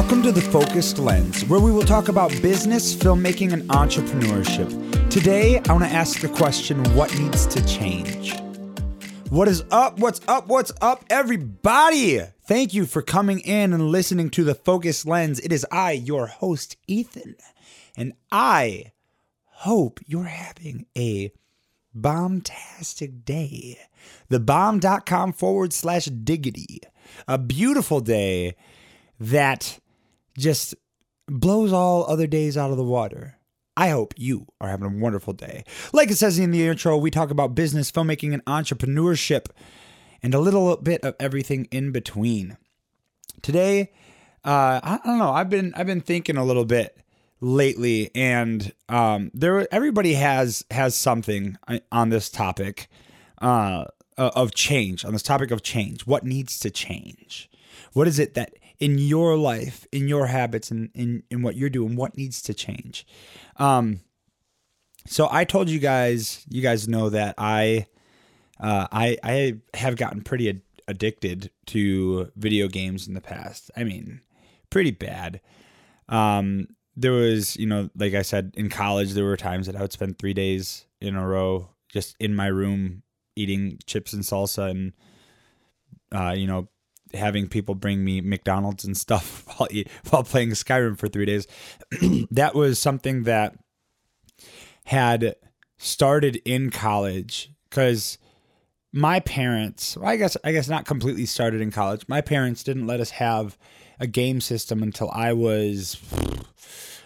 Welcome to the Focused Lens, where we will talk about business, filmmaking, and entrepreneurship. Today, I want to ask the question what needs to change? What is up? What's up? What's up, everybody? Thank you for coming in and listening to the Focused Lens. It is I, your host, Ethan, and I hope you're having a bombastic day. The bomb.com forward slash diggity. A beautiful day that just blows all other days out of the water. I hope you are having a wonderful day. Like it says in the intro, we talk about business, filmmaking, and entrepreneurship, and a little bit of everything in between. Today, uh, I don't know. I've been I've been thinking a little bit lately, and um, there everybody has has something on this topic uh, of change. On this topic of change, what needs to change? What is it that in your life, in your habits, and in, in what you're doing, what needs to change. Um, so I told you guys, you guys know that I, uh, I, I have gotten pretty ad- addicted to video games in the past. I mean, pretty bad. Um, there was, you know, like I said, in college, there were times that I would spend three days in a row just in my room eating chips and salsa and, uh, you know, having people bring me McDonald's and stuff while while playing Skyrim for three days. that was something that had started in college because my parents, well, I guess I guess not completely started in college. My parents didn't let us have a game system until I was,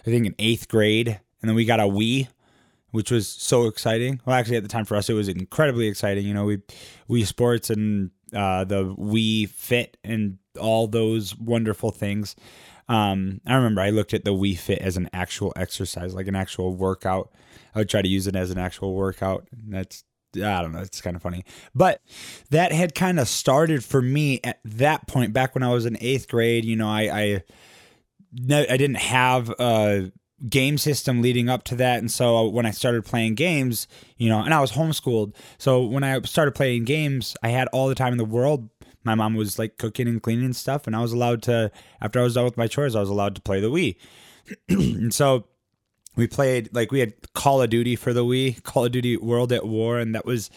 I think, in eighth grade, and then we got a Wii which was so exciting. Well, actually, at the time for us, it was incredibly exciting. You know, we Wii Sports and uh, the Wii Fit and all those wonderful things. Um, I remember I looked at the Wii Fit as an actual exercise, like an actual workout. I would try to use it as an actual workout. That's I don't know, it's kind of funny. But that had kind of started for me at that point back when I was in eighth grade. You know, I I, I didn't have a game system leading up to that. And so when I started playing games, you know, and I was homeschooled. So when I started playing games, I had all the time in the world. My mom was like cooking and cleaning and stuff. And I was allowed to, after I was done with my chores, I was allowed to play the Wii. and so we played, like, we had Call of Duty for the Wii, Call of Duty World at War. And that was,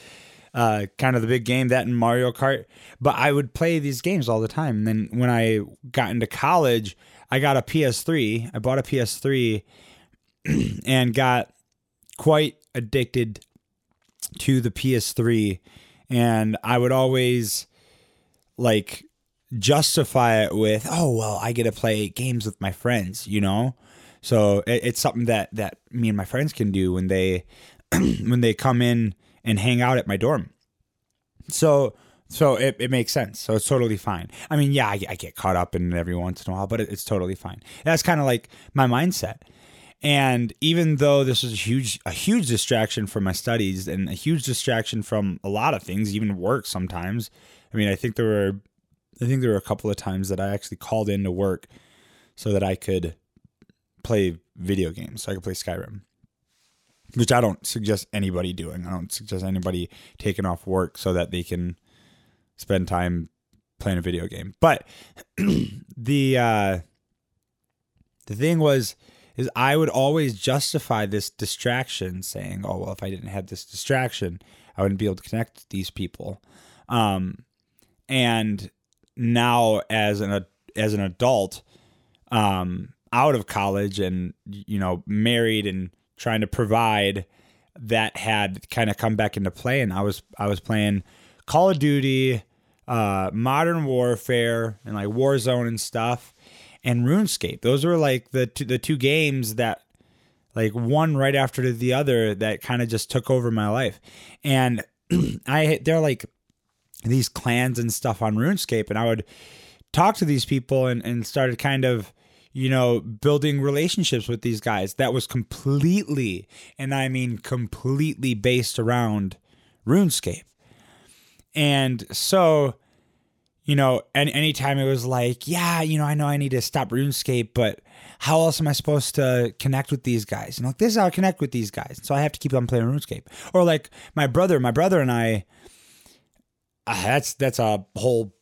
uh, kind of the big game, that and Mario Kart. But I would play these games all the time. And then when I got into college, I got a PS3. I bought a PS3 and got quite addicted to the PS3. And I would always like justify it with, oh, well, I get to play games with my friends, you know? So it, it's something that, that me and my friends can do when they, when they come in and hang out at my dorm. So so it, it makes sense. So it's totally fine. I mean, yeah, I, I get caught up in it every once in a while, but it, it's totally fine. That's kind of like my mindset. And even though this was a huge, a huge distraction from my studies and a huge distraction from a lot of things, even work sometimes. I mean, I think there were, I think there were a couple of times that I actually called in to work so that I could play video games, so I could play Skyrim which I don't suggest anybody doing. I don't suggest anybody taking off work so that they can spend time playing a video game. But the uh, the thing was is I would always justify this distraction, saying, "Oh well, if I didn't have this distraction, I wouldn't be able to connect with these people." Um, and now, as an as an adult, um, out of college and you know married and trying to provide, that had kind of come back into play, and I was I was playing Call of Duty, uh, Modern Warfare, and like Warzone and stuff, and RuneScape. Those were like the two, the two games that like one right after the other that kind of just took over my life. And I they're like these clans and stuff on RuneScape, and I would talk to these people and, and started kind of you know building relationships with these guys that was completely and i mean completely based around runescape and so, you know, and anytime it was like, yeah, you know, I know I need to stop RuneScape, but how else am I supposed to connect with these guys? And like, this is how I connect with these guys. So I have to keep on playing RuneScape. Or like my brother, my brother and I, uh, that's that's a whole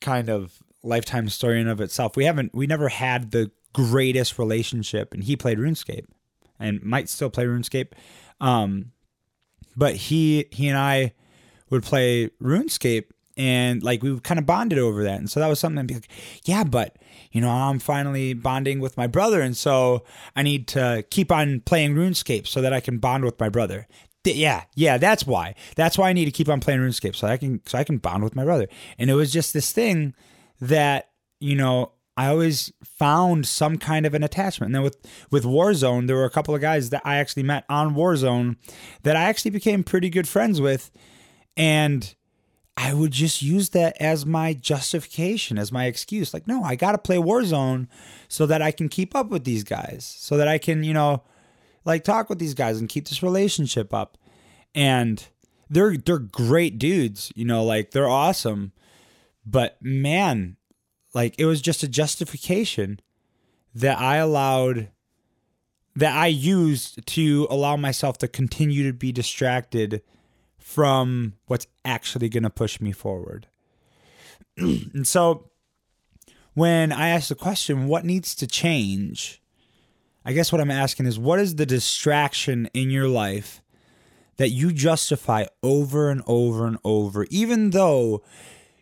kind of lifetime story in of itself. We haven't we never had the greatest relationship, and he played RuneScape, and might still play RuneScape. Um, but he he and I would play RuneScape and like we kind of bonded over that. And so that was something I'd be like, yeah, but you know, I'm finally bonding with my brother, and so I need to keep on playing RuneScape so that I can bond with my brother. Yeah, yeah, that's why. That's why I need to keep on playing RuneScape so I can so I can bond with my brother. And it was just this thing that you know I always found some kind of an attachment. And then with with Warzone, there were a couple of guys that I actually met on Warzone that I actually became pretty good friends with, and I would just use that as my justification, as my excuse. Like, no, I got to play Warzone so that I can keep up with these guys, so that I can, you know, like talk with these guys and keep this relationship up. And they're they're great dudes, you know, like they're awesome. But man, like it was just a justification that I allowed that I used to allow myself to continue to be distracted from what's actually going to push me forward. and so when I ask the question, what needs to change? I guess what I'm asking is, what is the distraction in your life that you justify over and over and over, even though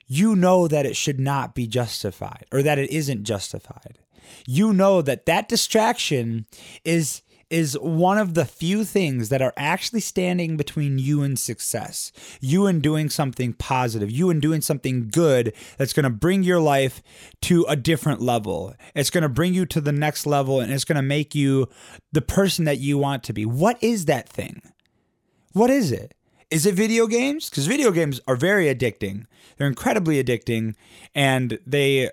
you know that it should not be justified or that it isn't justified? You know that that distraction is is one of the few things that are actually standing between you and success. You and doing something positive, you and doing something good that's going to bring your life to a different level. It's going to bring you to the next level and it's going to make you the person that you want to be. What is that thing? What is it? Is it video games? Because video games are very addicting. They're incredibly addicting. And they,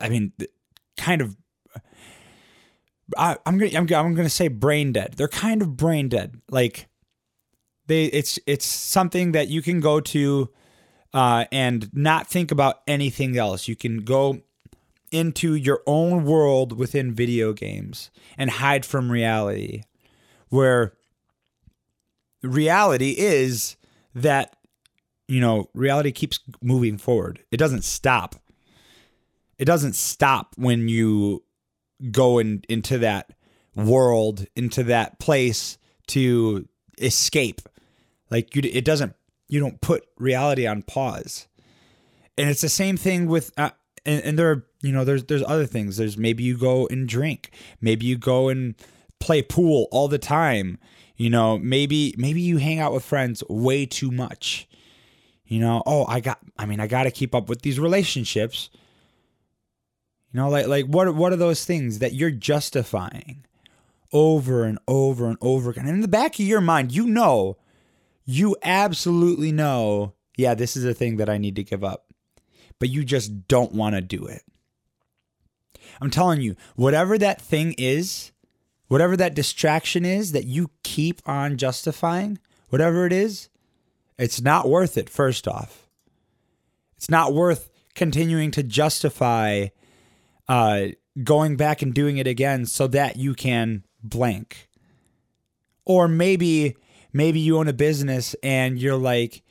I mean, kind of I, am gonna I'm, I'm gonna say brain dead. They're kind of brain dead. Like they it's it's something that you can go to uh, and not think about anything else. You can go into your own world within video games and hide from reality, where reality is that you know reality keeps moving forward. It doesn't stop. It doesn't stop when you go in, into that world, into that place to escape. Like you, it doesn't. You don't put reality on pause. And it's the same thing with. Uh, and, and there are you know there's there's other things. There's maybe you go and drink. Maybe you go and play pool all the time. You know, maybe maybe you hang out with friends way too much. You know, oh, I got I mean, I got to keep up with these relationships you know, like like what what are those things that you're justifying over and over and over again? And in the back of your mind, you know, you absolutely know, yeah, this is a thing that I need to give up. But you just don't want to do it. I'm telling you, whatever that thing is, whatever that distraction is that you keep on justifying, whatever it is, it's not worth it, first off. It's not worth continuing to justify uh, going back and doing it again so that you can blank. Or maybe maybe you own a business and you're like,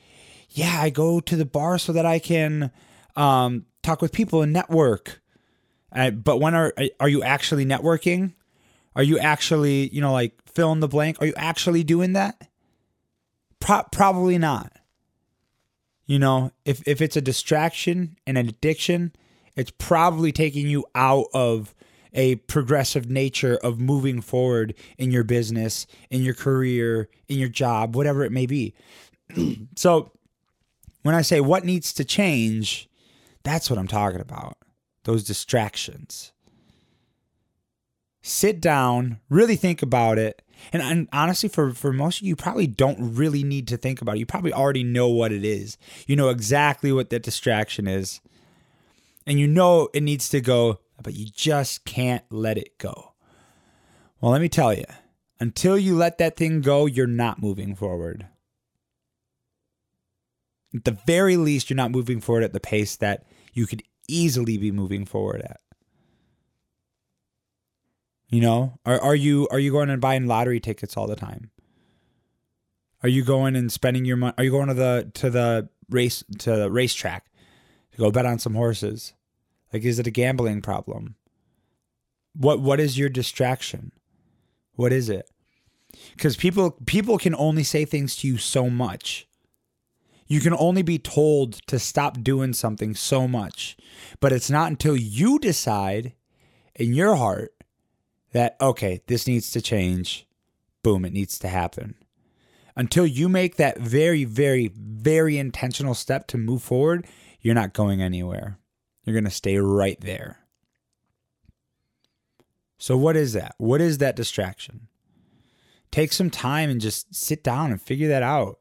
yeah, I go to the bar so that I can um, talk with people and network. Uh, but when are are you actually networking? Are you actually, you know, like fill in the blank? Are you actually doing that? Pro- probably not. You know, if if it's a distraction and an addiction, it's probably taking you out of a progressive nature of moving forward in your business, in your career, in your job, whatever it may be. so, when I say what needs to change, that's what I'm talking about. Those distractions. Sit down, really think about it. And, and, honestly, for, for most of you, you probably don't really need to think about it. You probably already know what it is. You know exactly what that distraction is and you know it needs to go, but you just can't let it go. Well, let me tell you, until you let that thing go, you're not moving forward. At the very least, you're not moving forward at the pace that you could easily be moving forward at. You know, are are you are you going and buying lottery tickets all the time? Are you going and spending your money? Are you going to the to the race to the racetrack to go bet on some horses? Like, is it a gambling problem? What What is your distraction? What is it? Because people people can only say things to you so much. You can only be told to stop doing something so much, but it's not until you decide in your heart that okay, this needs to change. Boom, it needs to happen. Until you make that very, very, very intentional step to move forward, you're not going anywhere. You're going to stay right there. So, what is that? What is that distraction? Take some time and just sit down and figure that out.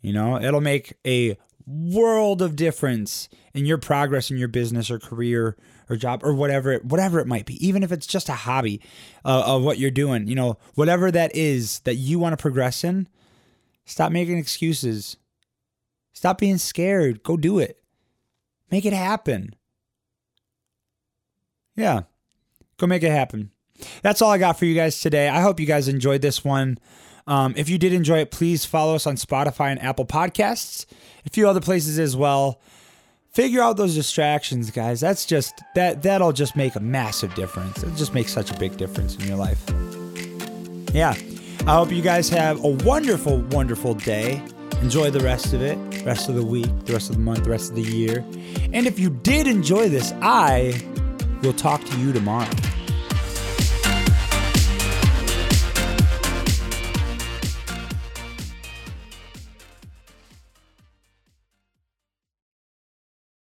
You know, it'll make a world of difference in your progress in your business or career or job or whatever it, whatever it might be even if it's just a hobby uh, of what you're doing you know whatever that is that you want to progress in stop making excuses stop being scared go do it make it happen yeah go make it happen that's all i got for you guys today i hope you guys enjoyed this one um, if you did enjoy it, please follow us on Spotify and Apple Podcasts, a few other places as well. Figure out those distractions, guys. That's just that that'll just make a massive difference. It'll just makes such a big difference in your life. Yeah. I hope you guys have a wonderful, wonderful day. Enjoy the rest of it, rest of the week, the rest of the month, the rest of the year. And if you did enjoy this, I will talk to you tomorrow.